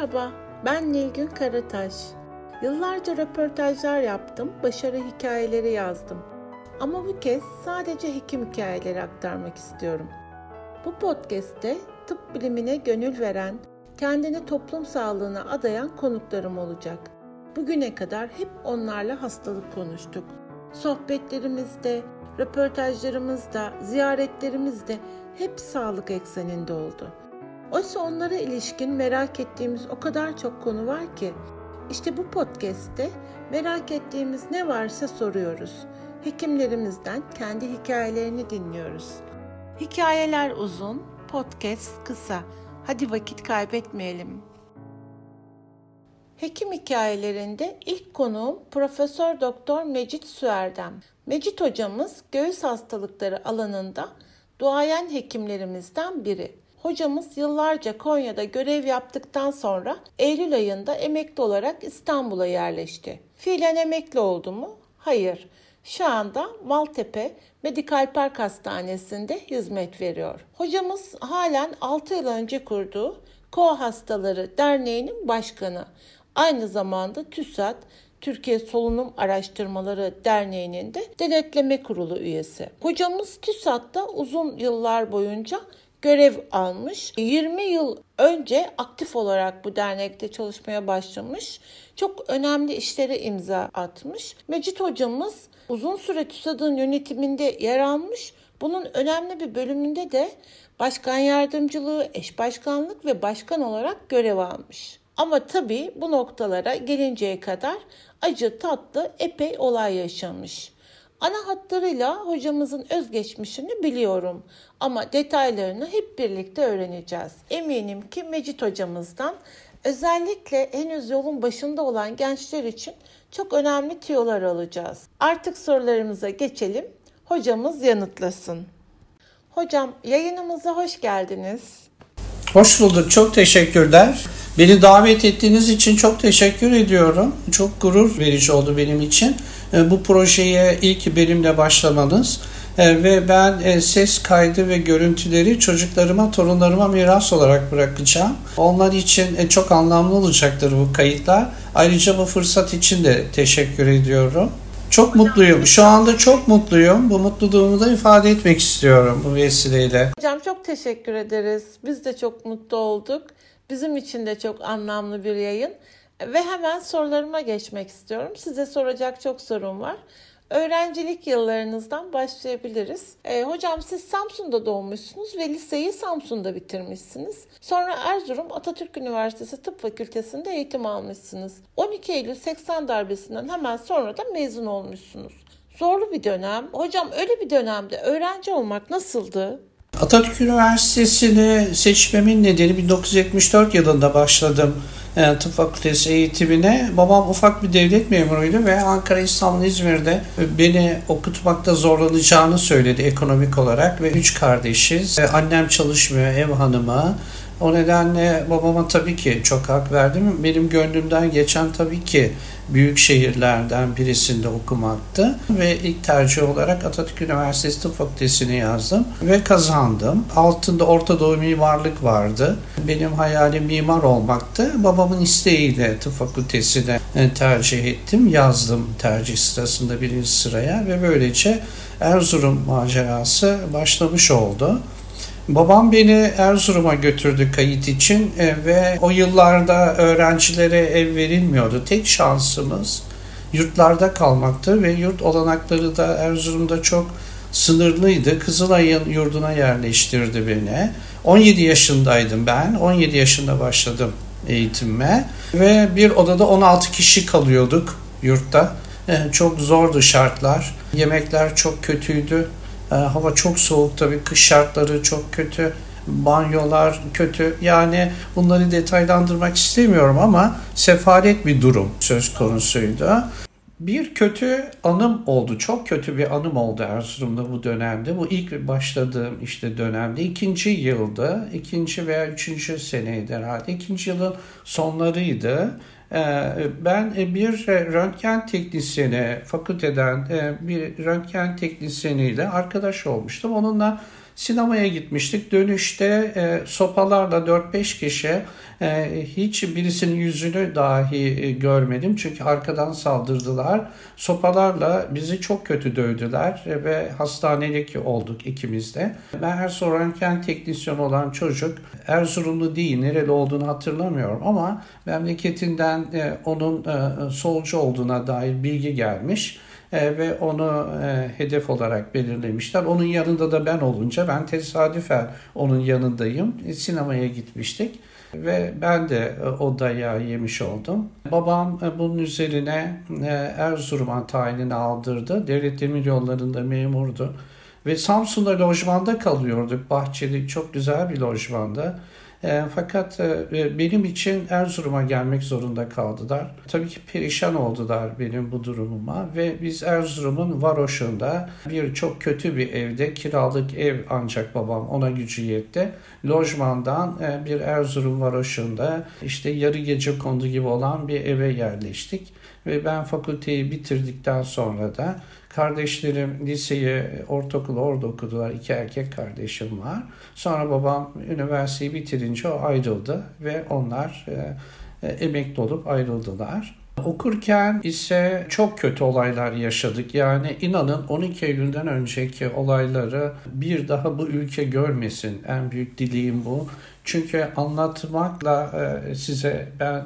Merhaba, ben Nilgün Karataş. Yıllarca röportajlar yaptım, başarı hikayeleri yazdım. Ama bu kez sadece hekim hikayeleri aktarmak istiyorum. Bu podcast'te tıp bilimine gönül veren, kendini toplum sağlığına adayan konuklarım olacak. Bugüne kadar hep onlarla hastalık konuştuk. Sohbetlerimizde, röportajlarımızda, ziyaretlerimizde hep sağlık ekseninde oldu. Oysa onlara ilişkin merak ettiğimiz o kadar çok konu var ki işte bu podcast'te merak ettiğimiz ne varsa soruyoruz. Hekimlerimizden kendi hikayelerini dinliyoruz. Hikayeler uzun, podcast kısa. Hadi vakit kaybetmeyelim. Hekim hikayelerinde ilk konuğum Profesör Doktor Mecit Süerdem. Mecit hocamız göğüs hastalıkları alanında duayen hekimlerimizden biri. Hocamız yıllarca Konya'da görev yaptıktan sonra Eylül ayında emekli olarak İstanbul'a yerleşti. Fiilen emekli oldu mu? Hayır. Şu anda Maltepe Medikal Park Hastanesi'nde hizmet veriyor. Hocamız halen 6 yıl önce kurduğu Ko Hastaları Derneği'nin başkanı. Aynı zamanda TÜSAT Türkiye Solunum Araştırmaları Derneği'nin de denetleme kurulu üyesi. Hocamız TÜSAT'ta uzun yıllar boyunca görev almış. 20 yıl önce aktif olarak bu dernekte çalışmaya başlamış. Çok önemli işlere imza atmış. Mecit hocamız uzun süre TÜSAD'ın yönetiminde yer almış. Bunun önemli bir bölümünde de başkan yardımcılığı, eş başkanlık ve başkan olarak görev almış. Ama tabii bu noktalara gelinceye kadar acı tatlı epey olay yaşamış. Ana hatlarıyla hocamızın özgeçmişini biliyorum ama detaylarını hep birlikte öğreneceğiz. Eminim ki Mecit hocamızdan özellikle henüz yolun başında olan gençler için çok önemli tüyolar alacağız. Artık sorularımıza geçelim. Hocamız yanıtlasın. Hocam yayınımıza hoş geldiniz. Hoş bulduk. Çok teşekkürler. Beni davet ettiğiniz için çok teşekkür ediyorum. Çok gurur verici oldu benim için. E, bu projeye ilk benimle başlamanız e, ve ben e, ses kaydı ve görüntüleri çocuklarıma, torunlarıma miras olarak bırakacağım. Onlar için çok anlamlı olacaktır bu kayıtlar. Ayrıca bu fırsat için de teşekkür ediyorum. Çok mutluyum. Şu anda çok mutluyum. Bu mutluluğumu da ifade etmek istiyorum bu vesileyle. Hocam çok teşekkür ederiz. Biz de çok mutlu olduk. Bizim için de çok anlamlı bir yayın. Ve hemen sorularıma geçmek istiyorum. Size soracak çok sorum var. Öğrencilik yıllarınızdan başlayabiliriz. E, hocam siz Samsun'da doğmuşsunuz ve liseyi Samsun'da bitirmişsiniz. Sonra Erzurum Atatürk Üniversitesi Tıp Fakültesi'nde eğitim almışsınız. 12 Eylül 80 darbesinden hemen sonra da mezun olmuşsunuz. Zorlu bir dönem. Hocam öyle bir dönemde öğrenci olmak nasıldı? Atatürk Üniversitesi'ni seçmemin nedeni 1974 yılında başladım e, tıp fakültesi eğitimine. Babam ufak bir devlet memuruydu ve Ankara, İstanbul, İzmir'de beni okutmakta zorlanacağını söyledi ekonomik olarak ve üç kardeşiz. E, annem çalışmıyor, ev hanımı. O nedenle babama tabii ki çok hak verdim. Benim gönlümden geçen tabii ki büyük şehirlerden birisinde okumaktı. Ve ilk tercih olarak Atatürk Üniversitesi Tıp Fakültesini yazdım ve kazandım. Altında Orta Doğu mimarlık vardı. Benim hayalim mimar olmaktı. Babamın isteğiyle tıp fakültesine tercih ettim. Yazdım tercih sırasında birinci sıraya ve böylece Erzurum macerası başlamış oldu. Babam beni Erzurum'a götürdü kayıt için e, ve o yıllarda öğrencilere ev verilmiyordu. Tek şansımız yurtlarda kalmaktı ve yurt olanakları da Erzurum'da çok sınırlıydı. Kızılay'ın yurduna yerleştirdi beni. 17 yaşındaydım ben. 17 yaşında başladım eğitime ve bir odada 16 kişi kalıyorduk yurtta. E, çok zordu şartlar. Yemekler çok kötüydü. E, hava çok soğuk tabii. Kış şartları çok kötü. Banyolar kötü. Yani bunları detaylandırmak istemiyorum ama sefalet bir durum söz konusuydu. Bir kötü anım oldu. Çok kötü bir anım oldu Erzurum'da bu dönemde. Bu ilk başladığım işte dönemde. ikinci yılda, ikinci veya üçüncü seneydi herhalde. İkinci yılın sonlarıydı. Ee, ben e, bir e, röntgen teknisyeni, fakülteden e, bir röntgen teknisyeniyle arkadaş olmuştum. Onunla Sinemaya gitmiştik. Dönüşte e, sopalarla 4-5 kişi e, hiç birisinin yüzünü dahi e, görmedim. Çünkü arkadan saldırdılar. Sopalarla bizi çok kötü dövdüler e, ve hastanelik olduk ikimiz de. Ben her soranken teknisyen olan çocuk Erzurumlu değil, nereli olduğunu hatırlamıyorum ama memleketinden e, onun e, solcu olduğuna dair bilgi gelmiş e, ve onu e, hedef olarak belirlemişler. Onun yanında da ben olunca ben tesadüfen onun yanındayım. E, sinemaya gitmiştik ve ben de e, o dayağı yemiş oldum. Babam e, bunun üzerine e, Erzurum'a tayinini aldırdı. Devlet Demir Yolları'nda memurdu. Ve Samsun'da lojmanda kalıyorduk. Bahçeli çok güzel bir lojmanda. E, fakat e, benim için Erzurum'a gelmek zorunda kaldılar. Tabii ki perişan oldular benim bu durumuma ve biz Erzurum'un varoşunda bir çok kötü bir evde kiralık ev ancak babam ona gücü yetti. Lojmandan e, bir Erzurum varoşunda işte yarı gece kondu gibi olan bir eve yerleştik ve ben fakülteyi bitirdikten sonra da Kardeşlerim liseyi, ortaokulu orada okudular. İki erkek kardeşim var. Sonra babam üniversiteyi bitirince o ayrıldı ve onlar e, e, emekli olup ayrıldılar. Okurken ise çok kötü olaylar yaşadık. Yani inanın 12 Eylül'den önceki olayları bir daha bu ülke görmesin. En büyük dileğim bu. Çünkü anlatmakla e, size ben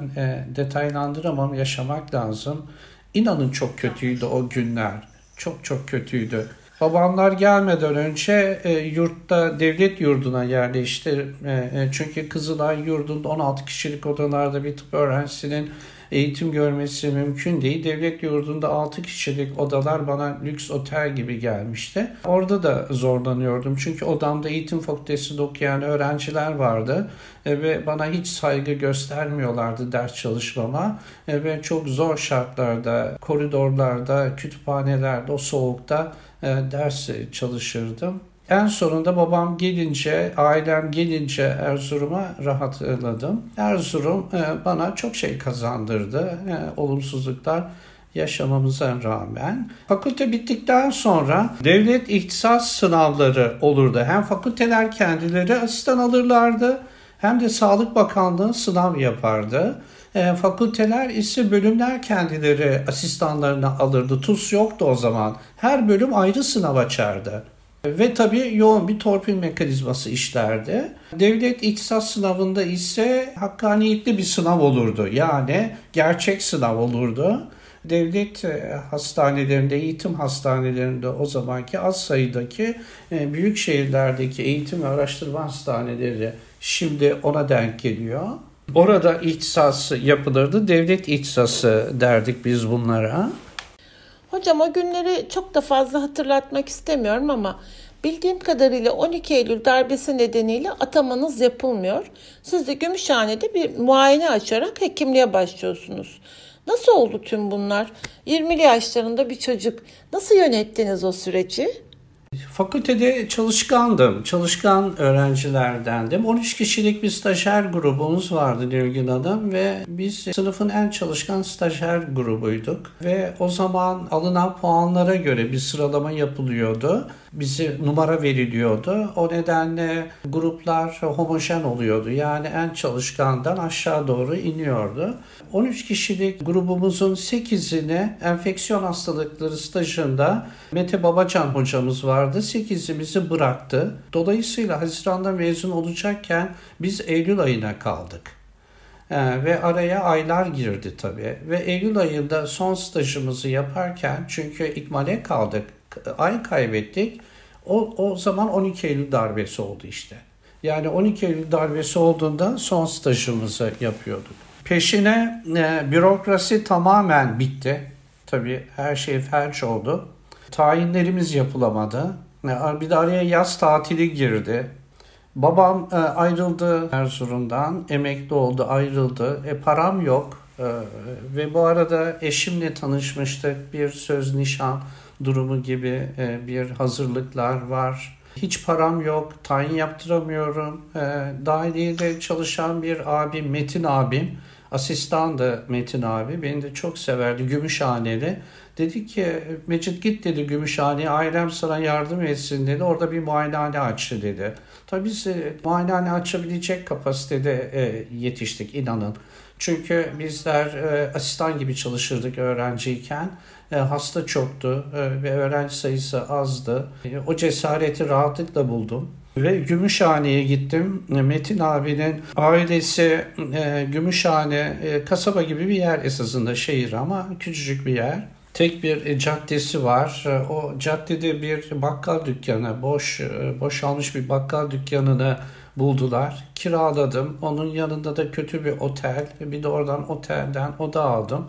detaylandıramam, yaşamak lazım. İnanın çok kötüydü o günler. Çok çok kötüydü. Babamlar gelmeden önce e, yurtta devlet yurduna yerleşti. E, e, çünkü Kızılay yurdunda 16 kişilik odalarda bir tıp öğrencisinin eğitim görmesi mümkün değil. Devlet yurdunda 6 kişilik odalar bana lüks otel gibi gelmişti. Orada da zorlanıyordum. Çünkü odamda eğitim fakültesinde okuyan öğrenciler vardı e, ve bana hiç saygı göstermiyorlardı ders çalışmama e, ve çok zor şartlarda, koridorlarda, kütüphanelerde, o soğukta e, ders çalışırdım. En sonunda babam gelince, ailem gelince Erzurum'a rahatladım. Erzurum e, bana çok şey kazandırdı. E, olumsuzluklar yaşamamıza rağmen. Fakülte bittikten sonra devlet ihtisas sınavları olurdu. Hem fakülteler kendileri asistan alırlardı hem de Sağlık Bakanlığı sınav yapardı. E, fakülteler ise bölümler kendileri asistanlarını alırdı. TUS yoktu o zaman. Her bölüm ayrı sınav açardı. Ve tabii yoğun bir torpil mekanizması işlerdi. Devlet ihtisas sınavında ise hakkaniyetli bir sınav olurdu. Yani gerçek sınav olurdu. Devlet e, hastanelerinde, eğitim hastanelerinde o zamanki az sayıdaki e, büyük şehirlerdeki eğitim ve araştırma hastaneleri şimdi ona denk geliyor. Orada ihtisas yapılırdı. Devlet ihtisası derdik biz bunlara. Hocam o günleri çok da fazla hatırlatmak istemiyorum ama bildiğim kadarıyla 12 Eylül darbesi nedeniyle atamanız yapılmıyor. Siz de Gümüşhane'de bir muayene açarak hekimliğe başlıyorsunuz. Nasıl oldu tüm bunlar? 20'li yaşlarında bir çocuk. Nasıl yönettiniz o süreci? Fakültede çalışkandım. Çalışkan öğrencilerdendim. 13 kişilik bir stajyer grubumuz vardı Nilgün Hanım ve biz sınıfın en çalışkan stajyer grubuyduk. Ve o zaman alınan puanlara göre bir sıralama yapılıyordu. Bize numara veriliyordu. O nedenle gruplar homojen oluyordu. Yani en çalışkandan aşağı doğru iniyordu. 13 kişilik grubumuzun 8'ine enfeksiyon hastalıkları stajında Mete Babacan hocamız vardı. 8'imizi bıraktı. Dolayısıyla Haziran'da mezun olacakken biz Eylül ayına kaldık. Ee, ve araya aylar girdi tabii. Ve Eylül ayında son stajımızı yaparken çünkü ikmale kaldık, ay kaybettik. O, o zaman 12 Eylül darbesi oldu işte. Yani 12 Eylül darbesi olduğunda son stajımızı yapıyorduk. Peşine e, bürokrasi tamamen bitti. Tabii her şey felç oldu. Tayinlerimiz yapılamadı. E, bir de araya yaz tatili girdi. Babam e, ayrıldı Erzurum'dan, emekli oldu, ayrıldı. E, param yok. E, ve bu arada eşimle tanışmıştık. Bir söz nişan durumu gibi e, bir hazırlıklar var. Hiç param yok, tayin yaptıramıyorum. E, dahiliyede çalışan bir abim, Metin abim, asistan da Metin abi. Beni de çok severdi, Gümüşhaneli. Dedi ki Mecit git dedi Gümüşhane'ye ailem sana yardım etsin dedi. Orada bir muayenehane açtı dedi. Tabii biz muayenehane açabilecek kapasitede e, yetiştik inanın. Çünkü bizler e, asistan gibi çalışırdık öğrenciyken. E, hasta çoktu e, ve öğrenci sayısı azdı. E, o cesareti rahatlıkla buldum. Ve Gümüşhane'ye gittim. Metin abinin ailesi e, Gümüşhane e, kasaba gibi bir yer esasında şehir ama küçücük bir yer. Tek bir e, caddesi var. E, o caddede bir bakkal dükkanı, boş e, boşalmış bir bakkal dükkanını buldular. Kiraladım. Onun yanında da kötü bir otel. Bir de oradan otelden oda aldım.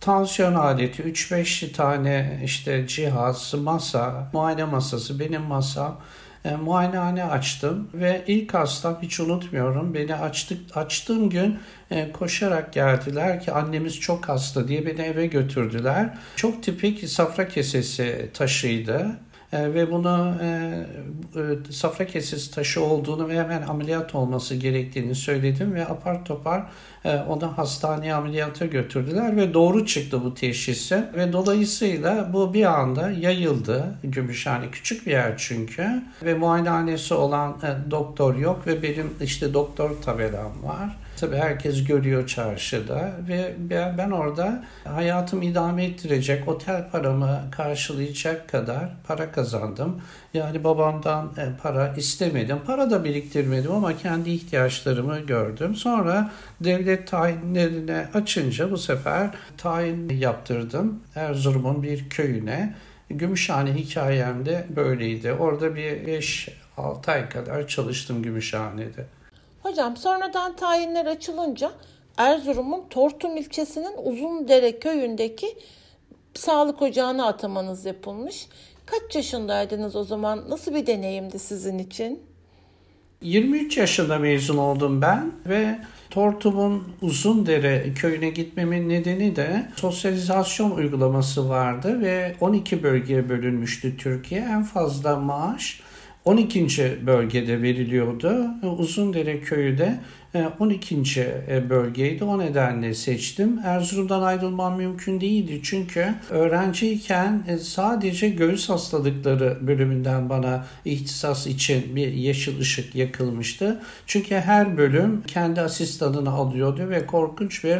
Tansiyon aleti, 3-5 tane işte cihaz, masa, muayene masası, benim masam. E, muayenehane açtım ve ilk hastam hiç unutmuyorum. Beni açtık açtığım gün e, koşarak geldiler ki annemiz çok hasta diye beni eve götürdüler. Çok tipik safra kesesi taşıydı. E, ve bunu e, e, safra kesesi taşı olduğunu ve hemen ameliyat olması gerektiğini söyledim ve apar topar e, onu hastaneye ameliyata götürdüler ve doğru çıktı bu teşhisi. Ve dolayısıyla bu bir anda yayıldı Gümüşhane. Küçük bir yer çünkü. Ve muayenehanesi olan e, doktor yok ve benim işte doktor tabelam var. Tabii herkes görüyor çarşıda ve ben orada hayatımı idame ettirecek, otel paramı karşılayacak kadar para kazandım. Yani babamdan e, para istemedim. Para da biriktirmedim ama kendi ihtiyaçlarımı gördüm. Sonra devlet tayinlerine açınca bu sefer tayin yaptırdım Erzurum'un bir köyüne. Gümüşhane hikayem de böyleydi. Orada bir 5-6 ay kadar çalıştım Gümüşhane'de. Hocam sonradan tayinler açılınca Erzurum'un Tortum ilçesinin Uzundere köyündeki sağlık ocağına atamanız yapılmış. Kaç yaşındaydınız o zaman? Nasıl bir deneyimdi sizin için? 23 yaşında mezun oldum ben ve Tortum'un Uzundere köyüne gitmemin nedeni de sosyalizasyon uygulaması vardı ve 12 bölgeye bölünmüştü Türkiye. En fazla maaş 12. bölgede veriliyordu. Uzundere köyü de 12. E, e, bölgeydi. O nedenle seçtim. Erzurum'dan ayrılmam mümkün değildi. Çünkü öğrenciyken e, sadece göğüs hastalıkları bölümünden bana ihtisas için bir yeşil ışık yakılmıştı. Çünkü her bölüm kendi asistanını alıyordu ve korkunç bir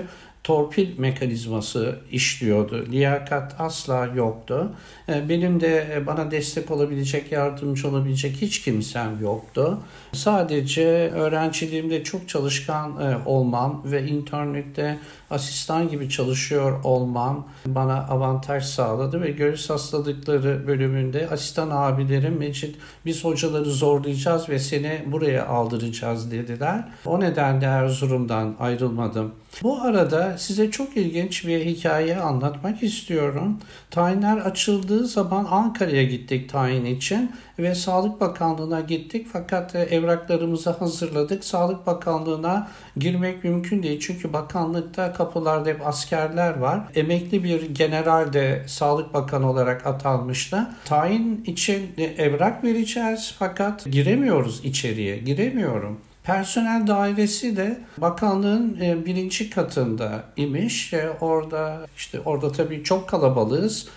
torpil mekanizması işliyordu. Liyakat asla yoktu. E, benim de e, bana destek olabilecek, yardımcı olabilecek hiç kimsem yoktu. Sadece öğrenciliğimde çok çalışkan e, olmam ve internette asistan gibi çalışıyor olmam bana avantaj sağladı ve göğüs hastalıkları bölümünde asistan abilerim Mecit biz hocaları zorlayacağız ve seni buraya aldıracağız dediler. O nedenle Erzurum'dan ayrılmadım. Bu arada size çok ilginç bir hikaye anlatmak istiyorum. Tayinler açıldığı zaman Ankara'ya gittik tayin için ve Sağlık Bakanlığı'na gittik fakat e, evraklarımızı hazırladık. Sağlık Bakanlığı'na girmek mümkün değil çünkü bakanlıkta kapılarda hep askerler var. Emekli bir general de Sağlık Bakanı olarak atanmıştı. Tayin için evrak vereceğiz fakat giremiyoruz içeriye. Giremiyorum. Personel dairesi de bakanlığın e, birinci katında imiş. Orada işte orada tabii çok kalabalığız.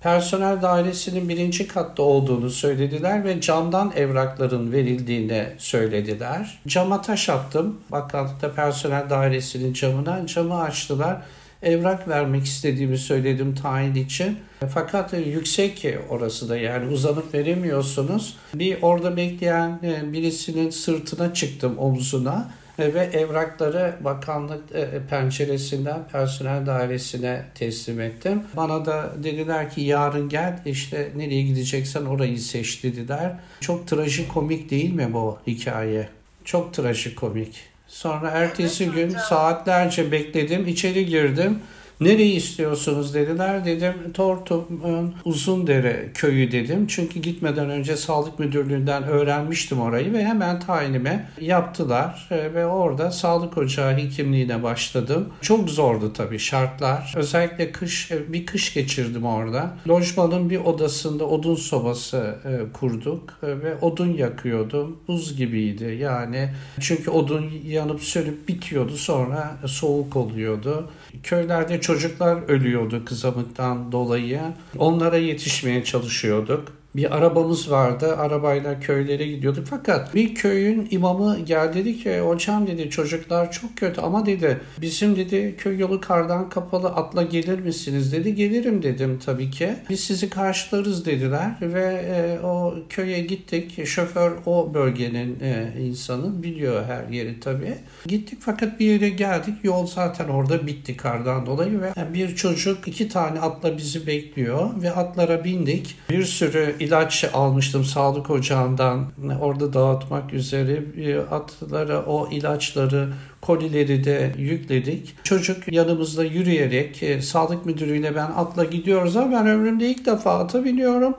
Personel dairesinin birinci katta olduğunu söylediler ve camdan evrakların verildiğini söylediler. Cama taş attım. Bakanlıkta personel dairesinin camına. Camı açtılar evrak vermek istediğimi söyledim tayin için. Fakat yüksek orası da yani uzanıp veremiyorsunuz. Bir orada bekleyen e, birisinin sırtına çıktım omzuna e, ve evrakları bakanlık e, penceresinden personel dairesine teslim ettim. Bana da dediler ki yarın gel işte nereye gideceksen orayı seç dediler. Çok trajikomik değil mi bu hikaye? Çok trajikomik. Sonra ertesi gün saatlerce bekledim, içeri girdim. Nereyi istiyorsunuz dediler. Dedim Tortum'un Uzundere köyü dedim. Çünkü gitmeden önce sağlık müdürlüğünden öğrenmiştim orayı ve hemen tayinime yaptılar. E, ve orada sağlık ocağı hekimliğine başladım. Çok zordu tabii şartlar. Özellikle kış e, bir kış geçirdim orada. Lojmanın bir odasında odun sobası e, kurduk ve odun yakıyordum. Buz gibiydi yani. Çünkü odun yanıp sönüp bitiyordu sonra soğuk oluyordu. Köylerde çocuklar ölüyordu kızamıktan dolayı. Onlara yetişmeye çalışıyorduk bir arabamız vardı. Arabayla köylere gidiyorduk. Fakat bir köyün imamı geldi dedi ki hocam dedi çocuklar çok kötü ama dedi bizim dedi köy yolu kardan kapalı atla gelir misiniz dedi. Gelirim dedim tabii ki. Biz sizi karşılarız dediler ve e, o köye gittik. Şoför o bölgenin e, insanı biliyor her yeri tabii. Gittik fakat bir yere geldik. Yol zaten orada bitti kardan dolayı ve bir çocuk iki tane atla bizi bekliyor ve atlara bindik. Bir sürü ilaç almıştım sağlık ocağından orada dağıtmak üzere atlara o ilaçları kolileri de yükledik. Çocuk yanımızda yürüyerek e, sağlık müdürüyle ben atla gidiyoruz ama ben ömrümde ilk defa ata biniyorum.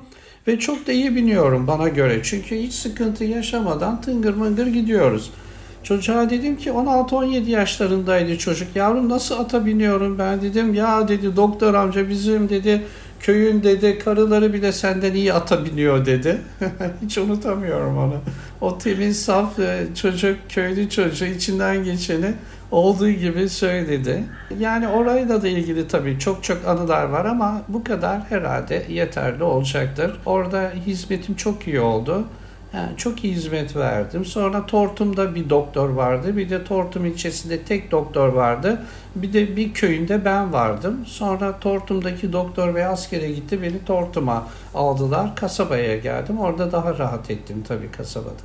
Ve çok da iyi biniyorum bana göre. Çünkü hiç sıkıntı yaşamadan tıngır mıngır gidiyoruz. Çocuğa dedim ki 16-17 yaşlarındaydı çocuk. Yavrum nasıl ata biniyorum ben dedim. Ya dedi doktor amca bizim dedi köyün dedi karıları bile senden iyi ata biniyor dedi. Hiç unutamıyorum onu. O temiz saf e, çocuk, köylü çocuğu içinden geçeni olduğu gibi söyledi. Yani orayla da ilgili tabii çok çok anılar var ama bu kadar herhalde yeterli olacaktır. Orada hizmetim çok iyi oldu. Yani çok iyi hizmet verdim. Sonra Tortum'da bir doktor vardı. Bir de Tortum ilçesinde tek doktor vardı. Bir de bir köyünde ben vardım. Sonra Tortum'daki doktor ve askere gitti. Beni Tortum'a aldılar. Kasabaya geldim. Orada daha rahat ettim tabii kasabada.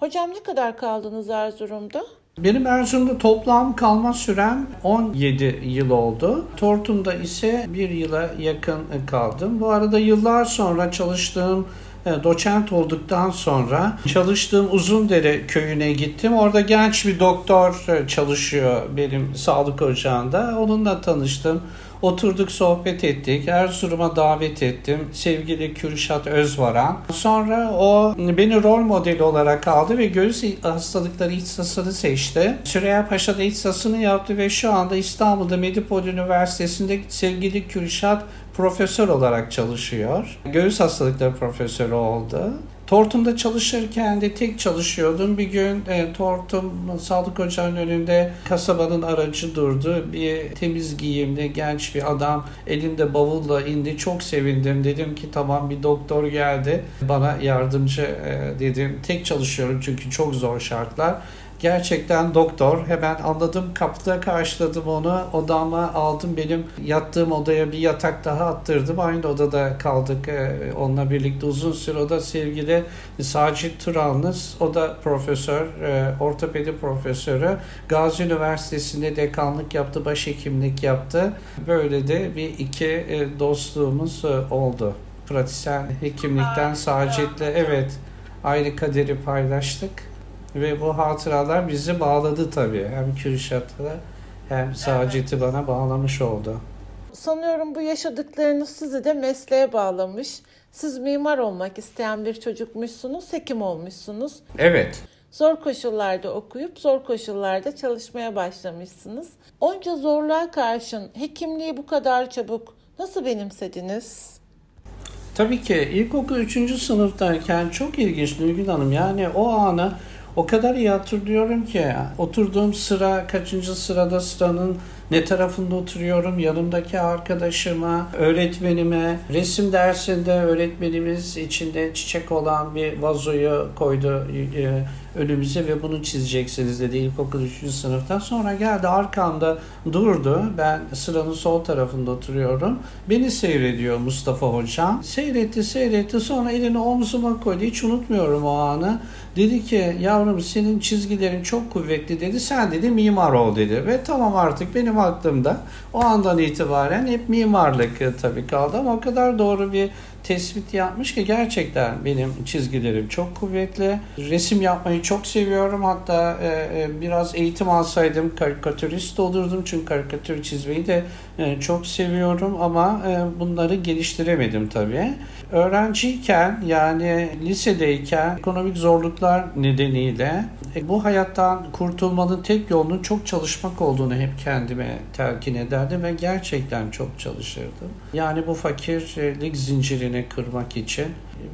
Hocam ne kadar kaldınız Erzurum'da? Benim Erzurum'da toplam kalma sürem 17 yıl oldu. Tortum'da ise bir yıla yakın kaldım. Bu arada yıllar sonra çalıştığım doçent olduktan sonra çalıştığım Uzundere köyüne gittim. Orada genç bir doktor e, çalışıyor benim sağlık ocağında. Onunla tanıştım. Oturduk sohbet ettik. Erzurum'a davet ettim. Sevgili Kürşat Özvaran. Sonra o beni rol modeli olarak aldı ve göğüs hastalıkları ihtisasını seçti. Süreyya Paşa'da ihtisasını yaptı ve şu anda İstanbul'da Medipol Üniversitesi'nde sevgili Kürşat profesör olarak çalışıyor. Göğüs hastalıkları profesörü oldu. Tortum'da çalışırken de tek çalışıyordum. Bir gün e, Tortum sağlık ocağının önünde kasabanın aracı durdu. Bir temiz giyimli genç bir adam elinde bavulla indi. Çok sevindim. Dedim ki tamam bir doktor geldi. Bana yardımcı e, dedim. Tek çalışıyorum çünkü çok zor şartlar. Gerçekten doktor. Hemen anladım. Kapıda karşıladım onu. Odama aldım. Benim yattığım odaya bir yatak daha attırdım. Aynı odada kaldık e, onunla birlikte uzun süre. O da sevgili Sacit Turanlıs. O da profesör, e, ortopedi profesörü. Gazi Üniversitesi'nde dekanlık yaptı, başhekimlik yaptı. Böyle de bir iki e, dostluğumuz oldu. Pratisyen hekimlikten Sacit'le evet aynı kaderi paylaştık. Ve bu hatıralar bizi bağladı tabii. Hem Kürşat'la hem Sacit'i bana bağlamış oldu. Sanıyorum bu yaşadıklarınız sizi de mesleğe bağlamış. Siz mimar olmak isteyen bir çocukmuşsunuz, hekim olmuşsunuz. Evet. Zor koşullarda okuyup zor koşullarda çalışmaya başlamışsınız. Onca zorluğa karşın hekimliği bu kadar çabuk nasıl benimsediniz? Tabii ki ilkokul 3. sınıftayken çok ilginç Nilgün Hanım. Yani o anı o kadar iyi hatırlıyorum ki oturduğum sıra kaçıncı sırada sıranın ne tarafında oturuyorum yanımdaki arkadaşıma, öğretmenime, resim dersinde öğretmenimiz içinde çiçek olan bir vazoyu koydu e, önümüze ve bunu çizeceksiniz dedi ilkokul 3. sınıfta. Sonra geldi arkamda durdu. Ben sıranın sol tarafında oturuyorum. Beni seyrediyor Mustafa hocam. Seyretti seyretti sonra elini omzuma koydu. Hiç unutmuyorum o anı. Dedi ki yavrum senin çizgilerin çok kuvvetli dedi. Sen dedi mimar ol dedi. Ve tamam artık benim aklımda o andan itibaren hep mimarlık e, tabii kaldı ama o kadar doğru bir tespit yapmış ki gerçekten benim çizgilerim çok kuvvetli. Resim yapmayı çok seviyorum. Hatta e, e, biraz eğitim alsaydım karikatürist olurdum. Çünkü karikatür çizmeyi de e, çok seviyorum ama e, bunları geliştiremedim tabii. Öğrenciyken yani lisedeyken ekonomik zorluklar nedeniyle e, bu hayattan kurtulmanın tek yolunun çok çalışmak olduğunu hep kendime telkin ederdim ve gerçekten çok çalışırdım. Yani bu fakirlik zincirini kırmak için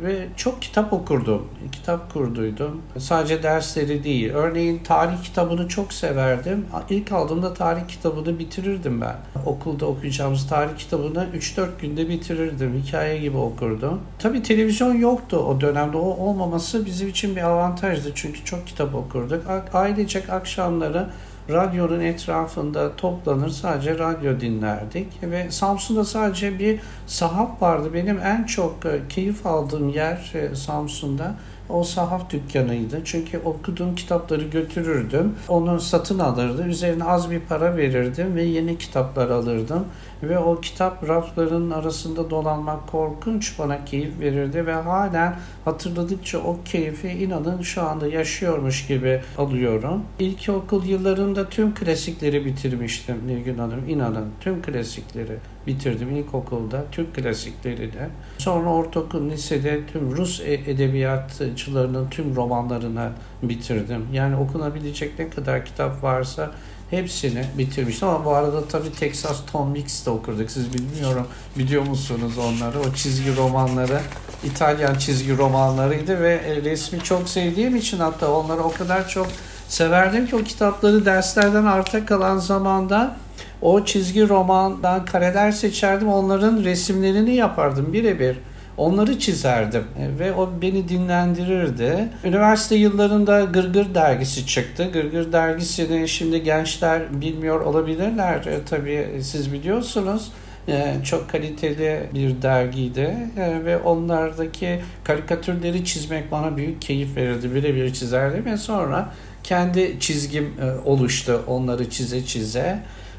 ve çok kitap okurdum. Kitap kurduydum. Sadece dersleri değil. Örneğin tarih kitabını çok severdim. İlk aldığımda tarih kitabını bitirirdim ben. Okulda okuyacağımız tarih kitabını 3-4 günde bitirirdim. Hikaye gibi okurdum. Tabii televizyon yoktu o dönemde. O olmaması bizim için bir avantajdı. Çünkü çok kitap okurduk. Ailecek akşamları radyonun etrafında toplanır sadece radyo dinlerdik ve Samsun'da sadece bir sahaf vardı. Benim en çok e, keyif aldığım yer e, Samsun'da o sahaf dükkanıydı. Çünkü okuduğum kitapları götürürdüm. Onu satın alırdım. Üzerine az bir para verirdim ve yeni kitaplar alırdım. Ve o kitap rafların arasında dolanmak korkunç bana keyif verirdi ve halen hatırladıkça o keyfi inanın şu anda yaşıyormuş gibi alıyorum. İlkokul yıllarında tüm klasikleri bitirmiştim Nilgün Hanım. inanın tüm klasikleri bitirdim ilkokulda Türk klasikleri de. Sonra ortaokul lisede tüm Rus e- edebiyatçılarının tüm romanlarını bitirdim. Yani okunabilecek ne kadar kitap varsa hepsini bitirmiştim ama bu arada tabii Texas Tom Mix de okurduk. Siz bilmiyorum biliyor musunuz onları? O çizgi romanları İtalyan çizgi romanlarıydı ve e, resmi çok sevdiğim için hatta onları o kadar çok severdim ki o kitapları derslerden arta kalan zamanda o çizgi romandan kareler seçerdim. Onların resimlerini yapardım birebir. Onları çizerdim e, ve o beni dinlendirirdi. Üniversite yıllarında Gırgır dergisi çıktı. Gırgır dergisini şimdi gençler bilmiyor olabilirler. E, tabii siz biliyorsunuz. E, çok kaliteli bir dergiydi ve onlardaki karikatürleri çizmek bana büyük keyif verirdi. Birebir çizerdim ve sonra kendi çizgim oluştu onları çize çize.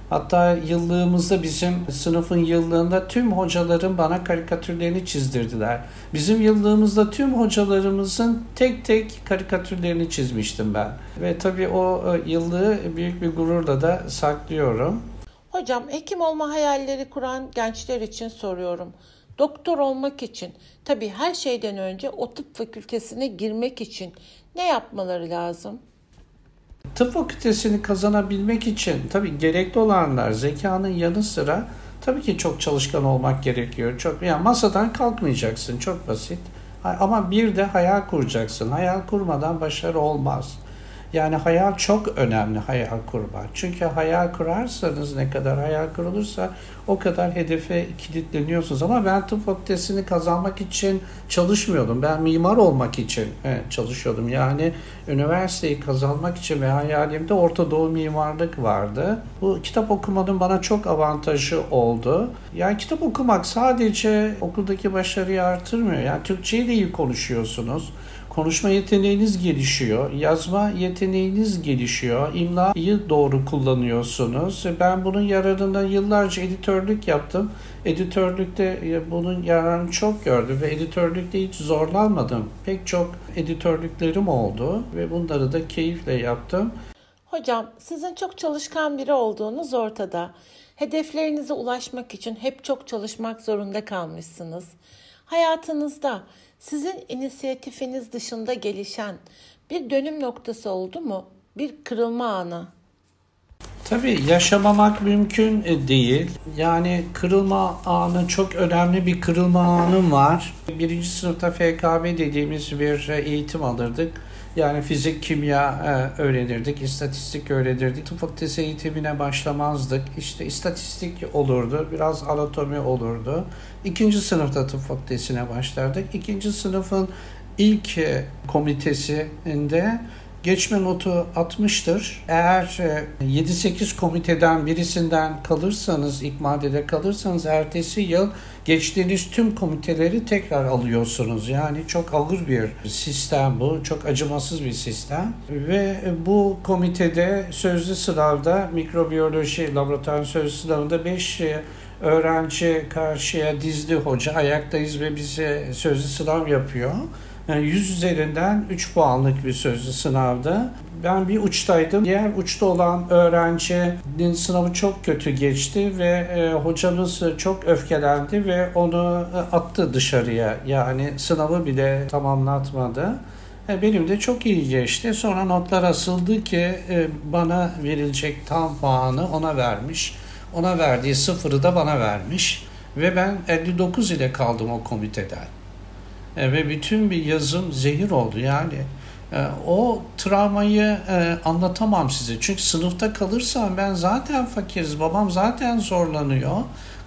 Hatta yıllığımızda bizim sınıfın yıllığında tüm hocaların bana karikatürlerini çizdirdiler. Bizim yıllığımızda tüm hocalarımızın tek tek karikatürlerini çizmiştim ben. Ve tabii o e, yıllığı büyük bir gururla da saklıyorum. Hocam hekim olma hayalleri kuran gençler için soruyorum. Doktor olmak için, tabii her şeyden önce o tıp fakültesine girmek için ne yapmaları lazım? Tıp fakültesini kazanabilmek için tabii gerekli olanlar zekanın yanı sıra tabii ki çok çalışkan olmak gerekiyor. Çok yani masadan kalkmayacaksın çok basit. Ama bir de hayal kuracaksın. Hayal kurmadan başarı olmaz. Yani hayal çok önemli hayal kurmak. Çünkü hayal kurarsanız ne kadar hayal kurulursa o kadar hedefe kilitleniyorsunuz. Ama ben tıp fakültesini kazanmak için çalışmıyordum. Ben mimar olmak için çalışıyordum. Yani üniversiteyi kazanmak için ve hayalimde Orta Doğu mimarlık vardı. Bu kitap okumanın bana çok avantajı oldu. Yani kitap okumak sadece okuldaki başarıyı artırmıyor. Yani Türkçeyi de iyi konuşuyorsunuz. Konuşma yeteneğiniz gelişiyor, yazma yeteneğiniz gelişiyor, imlayı doğru kullanıyorsunuz. Ben bunun yararında yıllarca editörlük yaptım. Editörlükte e, bunun yararını çok gördüm ve editörlükte hiç zorlanmadım. Pek çok editörlüklerim oldu ve bunları da keyifle yaptım. Hocam sizin çok çalışkan biri olduğunuz ortada. Hedeflerinize ulaşmak için hep çok çalışmak zorunda kalmışsınız. Hayatınızda sizin inisiyatifiniz dışında gelişen bir dönüm noktası oldu mu? Bir kırılma anı. Tabii yaşamamak mümkün e, değil. Yani kırılma anı çok önemli bir kırılma anım var. Birinci sınıfta FKB dediğimiz bir eğitim alırdık. Yani fizik, kimya e, öğrenirdik, istatistik öğrenirdik. Tıp fakültesi eğitimine başlamazdık. İşte istatistik olurdu, biraz anatomi olurdu. İkinci sınıfta tıp fakültesine başlardık. İkinci sınıfın ilk e, komitesinde geçme notu 60'tır. Eğer 7-8 e, komiteden birisinden kalırsanız, ilk maddede kalırsanız ertesi yıl geçtiğiniz tüm komiteleri tekrar alıyorsunuz. Yani çok ağır bir sistem bu. Çok acımasız bir sistem. Ve bu komitede sözlü sınavda mikrobiyoloji laboratuvar sözlü sınavında 5 e, öğrenci karşıya dizdi hoca. Ayaktayız ve bize sözlü sınav yapıyor. Yani 100 üzerinden 3 puanlık bir sözlü sınavda. Ben bir uçtaydım. Diğer uçta olan öğrencinin sınavı çok kötü geçti ve e, hocamız çok öfkelendi ve onu e, attı dışarıya. Yani sınavı bile tamamlatmadı. E, benim de çok iyi geçti. Sonra notlar asıldı ki bana verilecek tam puanı ona vermiş. Ona verdiği sıfırı da bana vermiş. Ve ben 59 ile kaldım o komiteden. E, ve bütün bir yazım zehir oldu yani. E, o travmayı e, anlatamam size. Çünkü sınıfta kalırsam ben zaten fakiriz. Babam zaten zorlanıyor.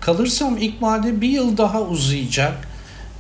Kalırsam ikmalde bir yıl daha uzayacak.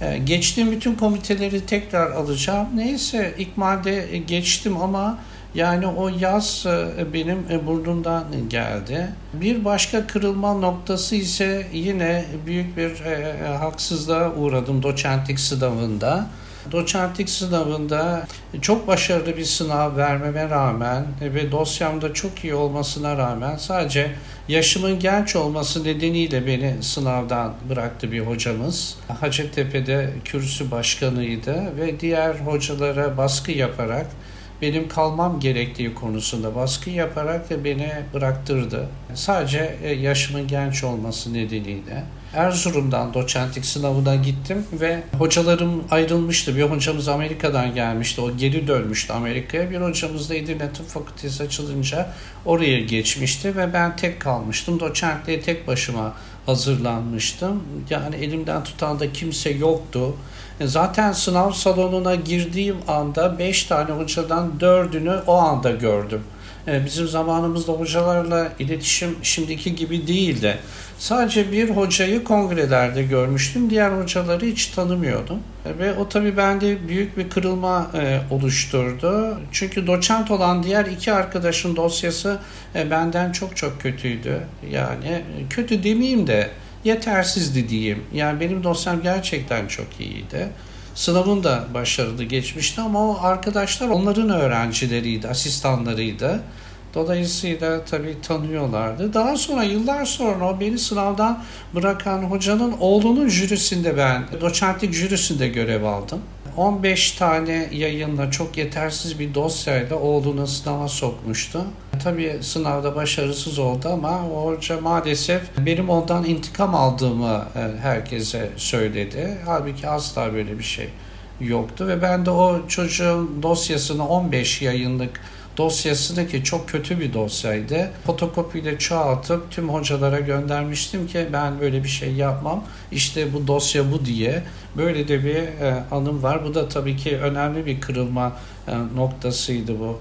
E, geçtiğim bütün komiteleri tekrar alacağım. Neyse ikmalde geçtim ama yani o yaz e, benim e, burnumdan geldi. Bir başka kırılma noktası ise yine büyük bir e, haksızlığa uğradım doçentlik sınavında. Doçentlik sınavında çok başarılı bir sınav vermeme rağmen ve dosyamda çok iyi olmasına rağmen sadece yaşımın genç olması nedeniyle beni sınavdan bıraktı bir hocamız. Hacettepe'de kürsü başkanıydı ve diğer hocalara baskı yaparak benim kalmam gerektiği konusunda baskı yaparak beni bıraktırdı. Sadece e, yaşımın genç olması nedeniyle. Erzurum'dan doçentlik sınavına gittim ve hocalarım ayrılmıştı. Bir hocamız Amerika'dan gelmişti. O geri dönmüştü Amerika'ya. Bir hocamız da Edirne Tıp Fakültesi açılınca oraya geçmişti ve ben tek kalmıştım. Doçentliğe tek başıma hazırlanmıştım. Yani elimden tutan da kimse yoktu. E, zaten sınav salonuna girdiğim anda 5 tane hocadan 4'ünü o anda gördüm. E, bizim zamanımızda hocalarla iletişim şimdiki gibi değildi. Sadece bir hocayı kongrelerde görmüştüm. Diğer hocaları hiç tanımıyordum. E, ve o tabii bende büyük bir kırılma oluşturdu. Çünkü doçent olan diğer iki arkadaşın dosyası benden çok çok kötüydü. Yani kötü demeyeyim de yetersizdi diyeyim. Yani benim dosyam gerçekten çok iyiydi. Sınavın da başarılı geçmişti ama o arkadaşlar onların öğrencileriydi, asistanlarıydı. Dolayısıyla tabii tanıyorlardı. Daha sonra yıllar sonra o beni sınavdan bırakan hocanın oğlunun jürisinde ben doçentlik jürisinde görev aldım. 15 tane yayınla çok yetersiz bir dosyayla oğlunu sınava sokmuştu. Tabii sınavda başarısız oldu ama o hoca maalesef benim ondan intikam aldığımı e, herkese söyledi. Halbuki asla böyle bir şey yoktu ve ben de o çocuğun dosyasını 15 yayınlık dosyasını ki çok kötü bir dosyaydı. Fotokopiyle çoğaltıp tüm hocalara göndermiştim ki ben böyle bir şey yapmam. İşte bu dosya bu diye. Böyle de bir e, anım var. Bu da tabii ki önemli bir kırılma e, noktasıydı bu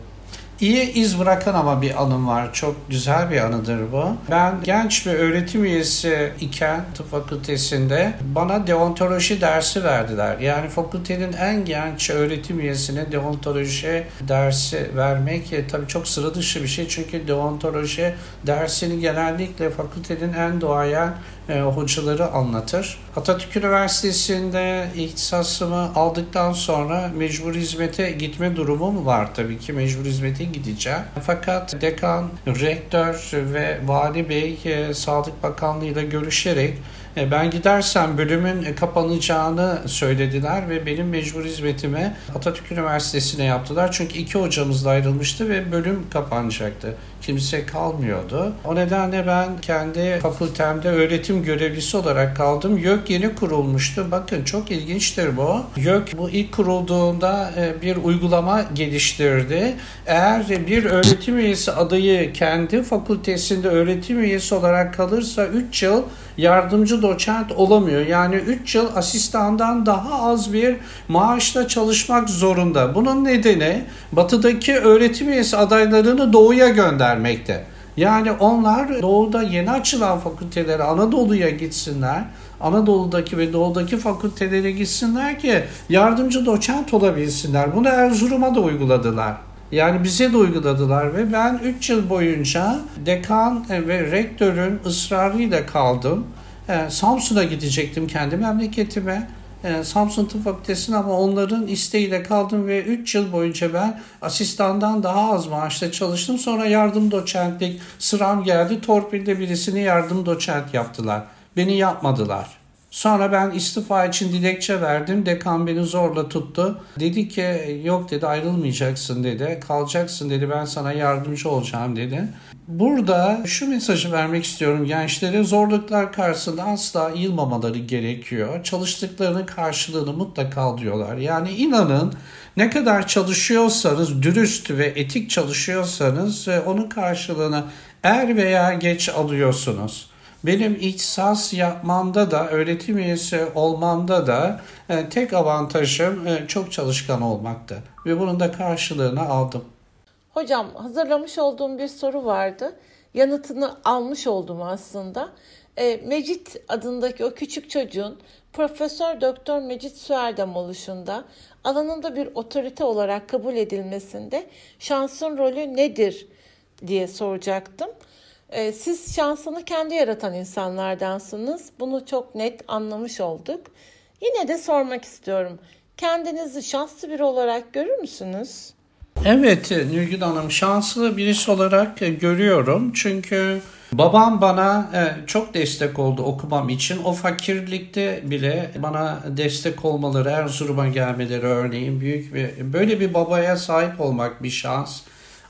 iyi iz bırakan ama bir anım var. Çok güzel bir anıdır bu. Ben genç bir öğretim üyesi iken tıp fakültesinde bana deontoloji dersi verdiler. Yani fakültenin en genç öğretim üyesine deontoloji dersi vermek e, tabii çok sıra dışı bir şey. Çünkü deontoloji dersini genellikle fakültenin en doğayan e, hocaları anlatır. Atatürk Üniversitesi'nde ihtisasımı aldıktan sonra mecbur hizmete gitme durumum var tabii ki mecbur hizmete gideceğim. Fakat dekan, rektör ve vali bey e, Sağlık Bakanlığı ile görüşerek ben gidersem bölümün kapanacağını söylediler ve benim mecbur hizmetime Atatürk Üniversitesi'ne yaptılar. Çünkü iki hocamız da ayrılmıştı ve bölüm kapanacaktı. Kimse kalmıyordu. O nedenle ben kendi fakültemde öğretim görevlisi olarak kaldım. YÖK yeni kurulmuştu. Bakın çok ilginçtir bu. YÖK bu ilk kurulduğunda e, bir uygulama geliştirdi. Eğer bir öğretim üyesi adayı kendi fakültesinde öğretim üyesi olarak kalırsa 3 yıl yardımcı doçent olamıyor. Yani 3 yıl asistandan daha az bir maaşla çalışmak zorunda. Bunun nedeni batıdaki öğretim üyesi adaylarını doğuya göndermekte. Yani onlar doğuda yeni açılan fakültelere Anadolu'ya gitsinler. Anadolu'daki ve doğudaki fakültelere gitsinler ki yardımcı doçent olabilsinler. Bunu Erzurum'a da uyguladılar. Yani bize de uyguladılar ve ben 3 yıl boyunca dekan ve rektörün ısrarıyla kaldım. Ee, Samsun'a gidecektim kendi memleketime. Ee, Samsun Tıp Fakültesi'ne ama onların isteğiyle kaldım ve 3 yıl boyunca ben asistandan daha az maaşla çalıştım. Sonra yardım doçentlik sıram geldi. Torpilde birisini yardım doçent yaptılar. Beni yapmadılar. Sonra ben istifa için dilekçe verdim. Dekan beni zorla tuttu. Dedi ki yok dedi ayrılmayacaksın dedi. Kalacaksın dedi ben sana yardımcı olacağım dedi. Burada şu mesajı vermek istiyorum gençlere zorluklar karşısında asla yılmamaları gerekiyor. Çalıştıklarının karşılığını mutlaka alıyorlar. Yani inanın ne kadar çalışıyorsanız, dürüst ve etik çalışıyorsanız e, onun karşılığını er veya geç alıyorsunuz. Benim ihtisas yapmamda da, öğretim üyesi olmamda da e, tek avantajım e, çok çalışkan olmaktı. Ve bunun da karşılığını aldım. Hocam hazırlamış olduğum bir soru vardı. Yanıtını almış oldum aslında. E, Mecit adındaki o küçük çocuğun Profesör Doktor Mecit Süerdem oluşunda alanında bir otorite olarak kabul edilmesinde şansın rolü nedir diye soracaktım. E, siz şansını kendi yaratan insanlardansınız. Bunu çok net anlamış olduk. Yine de sormak istiyorum. Kendinizi şanslı biri olarak görür müsünüz? Evet Nilgün Hanım şanslı birisi olarak görüyorum. Çünkü babam bana e, çok destek oldu okumam için. O fakirlikte bile bana destek olmaları, Erzurum'a gelmeleri örneğin büyük bir böyle bir babaya sahip olmak bir şans.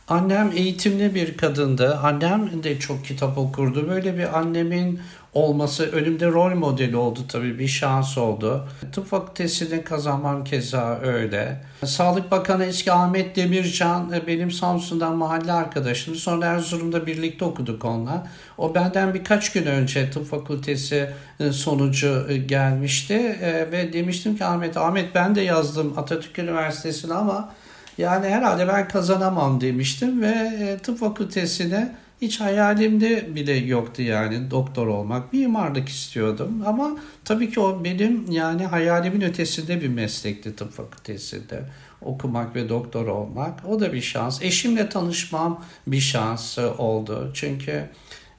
Annem eğitimli bir kadındı. Annem de çok kitap okurdu. Böyle bir annemin olması önümde rol modeli oldu tabii bir şans oldu. Tıp fakültesini kazanmam keza öyle. Sağlık Bakanı eski Ahmet Demircan e, benim Samsun'dan mahalle arkadaşım. Sonra Erzurum'da birlikte okuduk onunla. O benden birkaç gün önce tıp fakültesi e, sonucu e, gelmişti ve demiştim ki Ahmet, Ahmet ben de yazdım Atatürk Üniversitesi'ne ama yani herhalde ben kazanamam demiştim ve tıp fakültesine hiç hayalimde bile yoktu yani doktor olmak. Mimarlık istiyordum ama tabii ki o benim yani hayalimin ötesinde bir meslekti tıp fakültesinde okumak ve doktor olmak. O da bir şans. Eşimle tanışmam bir şans oldu. Çünkü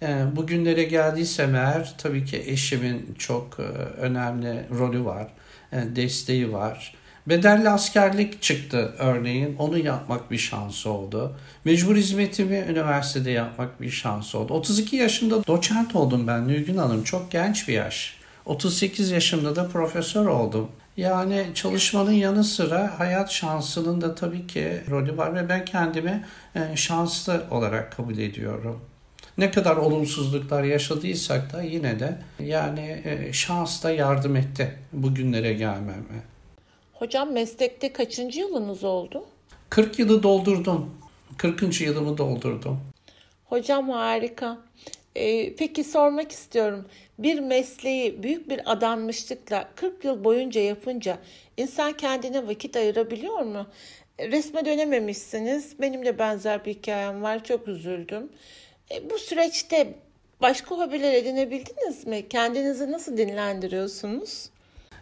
e, bugünlere geldiysem eğer tabii ki eşimin çok e, önemli rolü var, e, desteği var. Bedelli askerlik çıktı örneğin. Onu yapmak bir şans oldu. Mecbur hizmetimi üniversitede yapmak bir şans oldu. 32 yaşında doçent oldum ben Nilgün Hanım. Çok genç bir yaş. 38 yaşımda da profesör oldum. Yani çalışmanın yanı sıra hayat şansının da tabii ki rolü var ve ben kendimi e, şanslı olarak kabul ediyorum. Ne kadar olumsuzluklar yaşadıysak da yine de yani e, şans da yardım etti bugünlere gelmeme. Hocam meslekte kaçıncı yılınız oldu? 40 yılı doldurdum. 40. yılımı doldurdum. Hocam harika. Ee, peki sormak istiyorum. Bir mesleği büyük bir adanmışlıkla 40 yıl boyunca yapınca insan kendine vakit ayırabiliyor mu? Resme dönememişsiniz. Benim de benzer bir hikayem var. Çok üzüldüm. E, bu süreçte başka hobiler edinebildiniz mi? Kendinizi nasıl dinlendiriyorsunuz?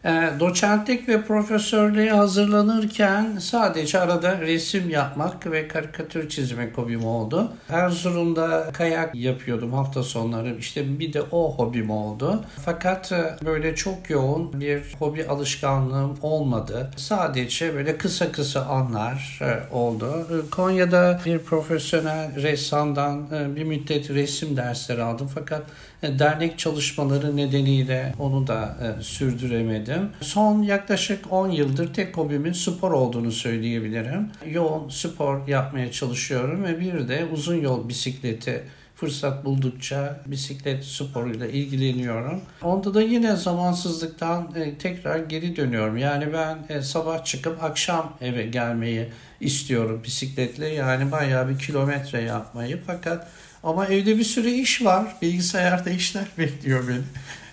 E, doçentlik ve profesörlüğe hazırlanırken sadece arada resim yapmak ve karikatür çizmek hobim oldu. Erzurum'da kayak yapıyordum hafta sonları. İşte bir de o hobim oldu. Fakat e, böyle çok yoğun bir hobi alışkanlığım olmadı. Sadece böyle kısa kısa anlar e, oldu. Konya'da bir profesyonel ressamdan bir müddet resim dersleri aldım. Fakat dernek çalışmaları nedeniyle onu da sürdüremedim. Son yaklaşık 10 yıldır tek hobimin spor olduğunu söyleyebilirim. Yoğun spor yapmaya çalışıyorum ve bir de uzun yol bisikleti fırsat buldukça bisiklet sporuyla ilgileniyorum. Onda da yine zamansızlıktan e, tekrar geri dönüyorum. Yani ben e, sabah çıkıp akşam eve gelmeyi istiyorum bisikletle. Yani bayağı bir kilometre yapmayı. Fakat ama evde bir sürü iş var. Bilgisayarda işler bekliyor beni.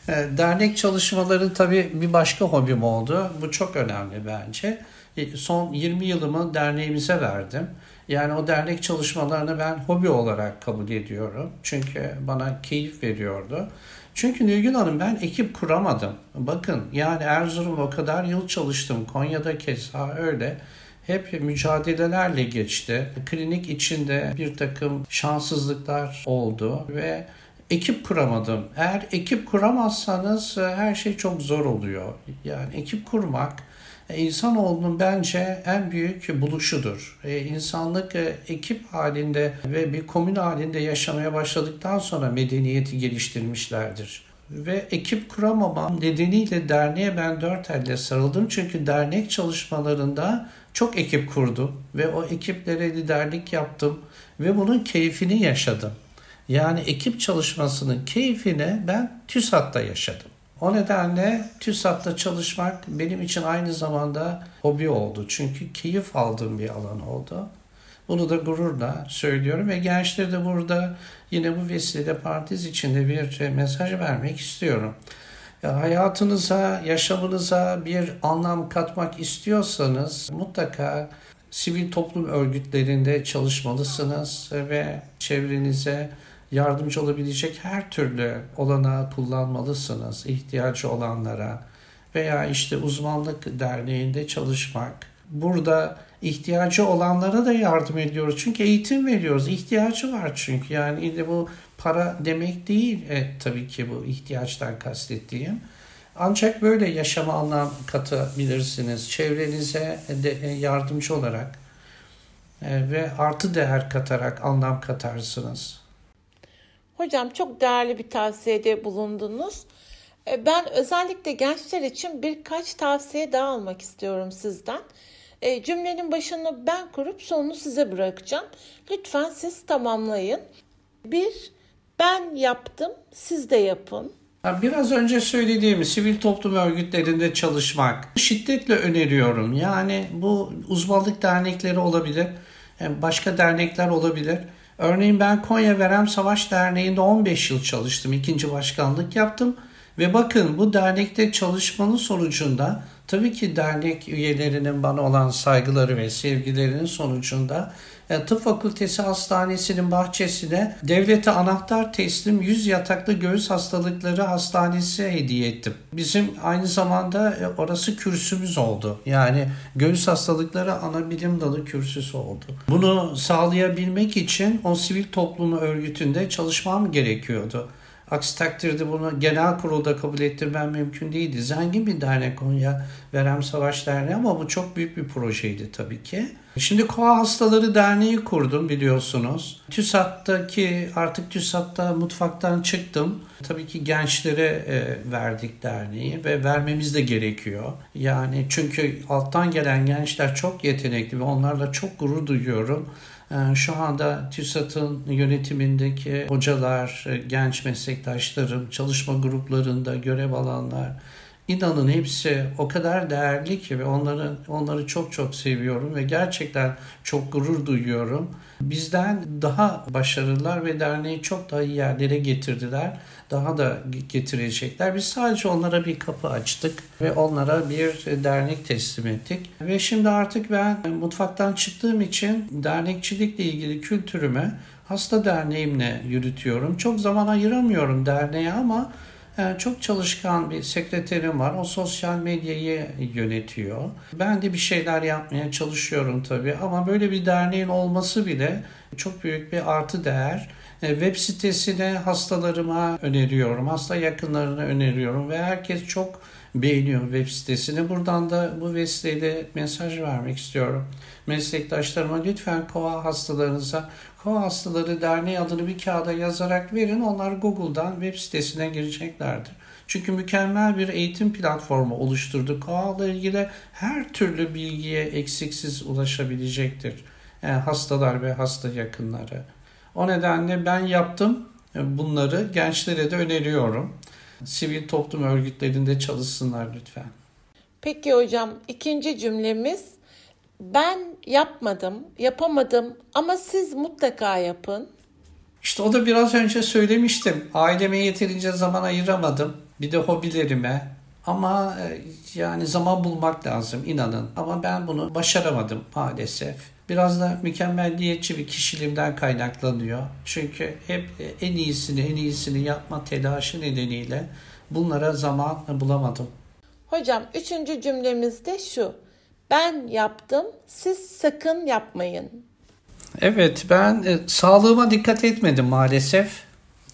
E, dernek çalışmaları tabii bir başka hobim oldu. Bu çok önemli bence. E, son 20 yılımı derneğimize verdim. Yani o dernek çalışmalarını ben hobi olarak kabul ediyorum. Çünkü bana keyif veriyordu. Çünkü Nilgün Hanım ben ekip kuramadım. Bakın yani Erzurum o kadar yıl çalıştım. Konya'da keza öyle. Hep mücadelelerle geçti. Klinik içinde bir takım şanssızlıklar oldu ve ekip kuramadım. Eğer ekip kuramazsanız e, her şey çok zor oluyor. Yani ekip kurmak e, insanoğlunun bence en büyük buluşudur. E, insanlık ekip halinde ve bir komün halinde yaşamaya başladıktan sonra medeniyeti geliştirmişlerdir. Ve ekip kuramamam nedeniyle derneğe ben dört elle sarıldım. Çünkü dernek çalışmalarında çok ekip kurdum ve o ekiplere liderlik yaptım ve bunun keyfini yaşadım. Yani ekip çalışmasının keyfini ben TÜSAT'ta yaşadım. O nedenle TÜSAT'ta çalışmak benim için aynı zamanda hobi oldu. Çünkü keyif aldığım bir alan oldu. Bunu da gururla söylüyorum ve gençlere de burada yine bu vesile partiz içinde bir mesaj vermek istiyorum. Hayatınıza, yaşamınıza bir anlam katmak istiyorsanız mutlaka sivil toplum örgütlerinde çalışmalısınız ve çevrenize yardımcı olabilecek her türlü olanağı kullanmalısınız ihtiyacı olanlara veya işte uzmanlık derneğinde çalışmak. Burada ihtiyacı olanlara da yardım ediyoruz. Çünkü eğitim veriyoruz. İhtiyacı var çünkü. Yani yine bu para demek değil e, tabii ki bu ihtiyaçtan kastettiğim. Ancak böyle yaşama anlam katabilirsiniz. Çevrenize de e, yardımcı olarak e, ve artı değer katarak anlam katarsınız. Hocam çok değerli bir tavsiyede bulundunuz. E, ben özellikle gençler için birkaç tavsiye daha almak istiyorum sizden. E, cümlenin başını ben kurup sonunu size bırakacağım. Lütfen siz tamamlayın. Bir, ben yaptım, siz de yapın. Biraz önce söylediğim sivil toplum örgütlerinde çalışmak şiddetle öneriyorum. Yani bu uzmanlık dernekleri olabilir, başka dernekler olabilir. Örneğin ben Konya Verem Savaş Derneği'nde 15 yıl çalıştım. ikinci başkanlık yaptım. Ve bakın bu dernekte çalışmanın sonucunda tabii ki dernek üyelerinin bana olan saygıları ve sevgilerinin sonucunda Tıp Fakültesi Hastanesi'nin bahçesine devlete anahtar teslim 100 yataklı göğüs hastalıkları hastanesi hediye ettim. Bizim aynı zamanda e, orası kürsümüz oldu. Yani göğüs hastalıkları ana bilim dalı kürsüsü oldu. Bunu sağlayabilmek için o sivil toplumu örgütünde çalışmam gerekiyordu. Aksi takdirde bunu genel kurulda kabul ettirmem mümkün değildi. Zengin bir dernek Konya Verem Savaş Derneği ama bu çok büyük bir projeydi tabii ki. Şimdi Koa Hastaları Derneği kurdum biliyorsunuz. TÜSAT'taki artık TÜSAT'ta mutfaktan çıktım. Tabii ki gençlere e, verdik derneği ve vermemiz de gerekiyor. Yani çünkü alttan gelen gençler çok yetenekli ve onlarla çok gurur duyuyorum. Ee, şu anda TÜSAT'ın yönetimindeki hocalar, e, genç meslektaşlarım, çalışma gruplarında görev alanlar, inanın hepsi o kadar değerli ki ve onları onları çok çok seviyorum ve gerçekten çok gurur duyuyorum. Bizden daha başarılılar ve derneği çok daha iyi yerlere getirdiler. Daha da getirecekler. Biz sadece onlara bir kapı açtık ve onlara bir dernek teslim ettik. Ve şimdi artık ben mutfaktan çıktığım için dernekçilikle ilgili kültürümü hasta derneğimle yürütüyorum. Çok zaman ayıramıyorum derneğe ama çok çalışkan bir sekreterim var. O sosyal medyayı yönetiyor. Ben de bir şeyler yapmaya çalışıyorum tabii ama böyle bir derneğin olması bile çok büyük bir artı değer. E, web sitesine hastalarıma öneriyorum, hasta yakınlarına öneriyorum ve herkes çok beğeniyor web sitesini. Buradan da bu vesileyle mesaj vermek istiyorum. Meslektaşlarıma lütfen kova hastalarınıza Kova Hastaları Derneği adını bir kağıda yazarak verin. Onlar Google'dan web sitesine gireceklerdir. Çünkü mükemmel bir eğitim platformu oluşturduk. Kova ile ilgili her türlü bilgiye eksiksiz ulaşabilecektir. Yani hastalar ve hasta yakınları. O nedenle ben yaptım bunları gençlere de öneriyorum. Sivil toplum örgütlerinde çalışsınlar lütfen. Peki hocam ikinci cümlemiz ben yapmadım, yapamadım ama siz mutlaka yapın. İşte o da biraz önce söylemiştim. Aileme yeterince zaman ayıramadım. Bir de hobilerime. Ama e, yani zaman bulmak lazım inanın. Ama ben bunu başaramadım maalesef. Biraz da mükemmelliyetçi bir kişiliğimden kaynaklanıyor. Çünkü hep en iyisini en iyisini yapma telaşı nedeniyle bunlara zaman bulamadım. Hocam üçüncü cümlemiz de şu. Ben yaptım, siz sakın yapmayın. Evet, ben e, sağlığıma dikkat etmedim maalesef.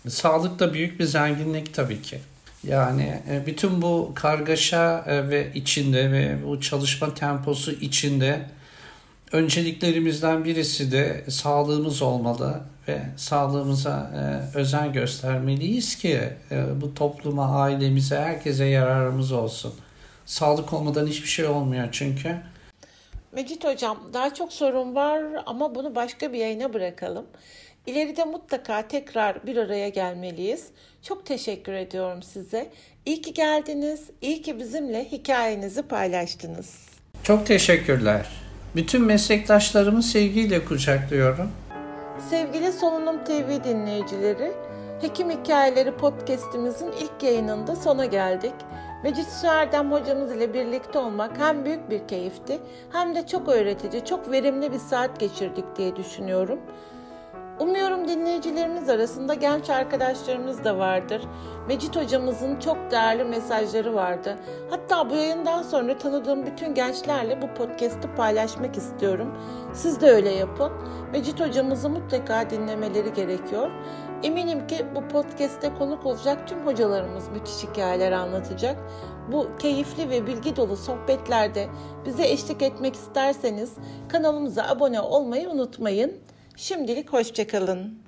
Sağlık da büyük bir zenginlik tabii ki. Yani e, bütün bu kargaşa e, ve içinde ve bu çalışma temposu içinde önceliklerimizden birisi de sağlığımız olmalı ve sağlığımıza e, özen göstermeliyiz ki e, bu topluma, ailemize, herkese yararımız olsun. Sağlık olmadan hiçbir şey olmuyor çünkü. Mecit Hocam daha çok sorun var ama bunu başka bir yayına bırakalım. İleride mutlaka tekrar bir araya gelmeliyiz. Çok teşekkür ediyorum size. İyi ki geldiniz. İyi ki bizimle hikayenizi paylaştınız. Çok teşekkürler. Bütün meslektaşlarımı sevgiyle kucaklıyorum. Sevgili Solunum TV dinleyicileri, Hekim Hikayeleri podcastimizin ilk yayınında sona geldik. Mecit Süerdem hocamız ile birlikte olmak hem büyük bir keyifti hem de çok öğretici, çok verimli bir saat geçirdik diye düşünüyorum. Umuyorum dinleyicilerimiz arasında genç arkadaşlarımız da vardır. Mecit hocamızın çok değerli mesajları vardı. Hatta bu yayından sonra tanıdığım bütün gençlerle bu podcast'i paylaşmak istiyorum. Siz de öyle yapın. Mecit hocamızı mutlaka dinlemeleri gerekiyor. Eminim ki bu podcast'te konuk olacak tüm hocalarımız müthiş hikayeler anlatacak. Bu keyifli ve bilgi dolu sohbetlerde bize eşlik etmek isterseniz kanalımıza abone olmayı unutmayın. Şimdilik hoşçakalın.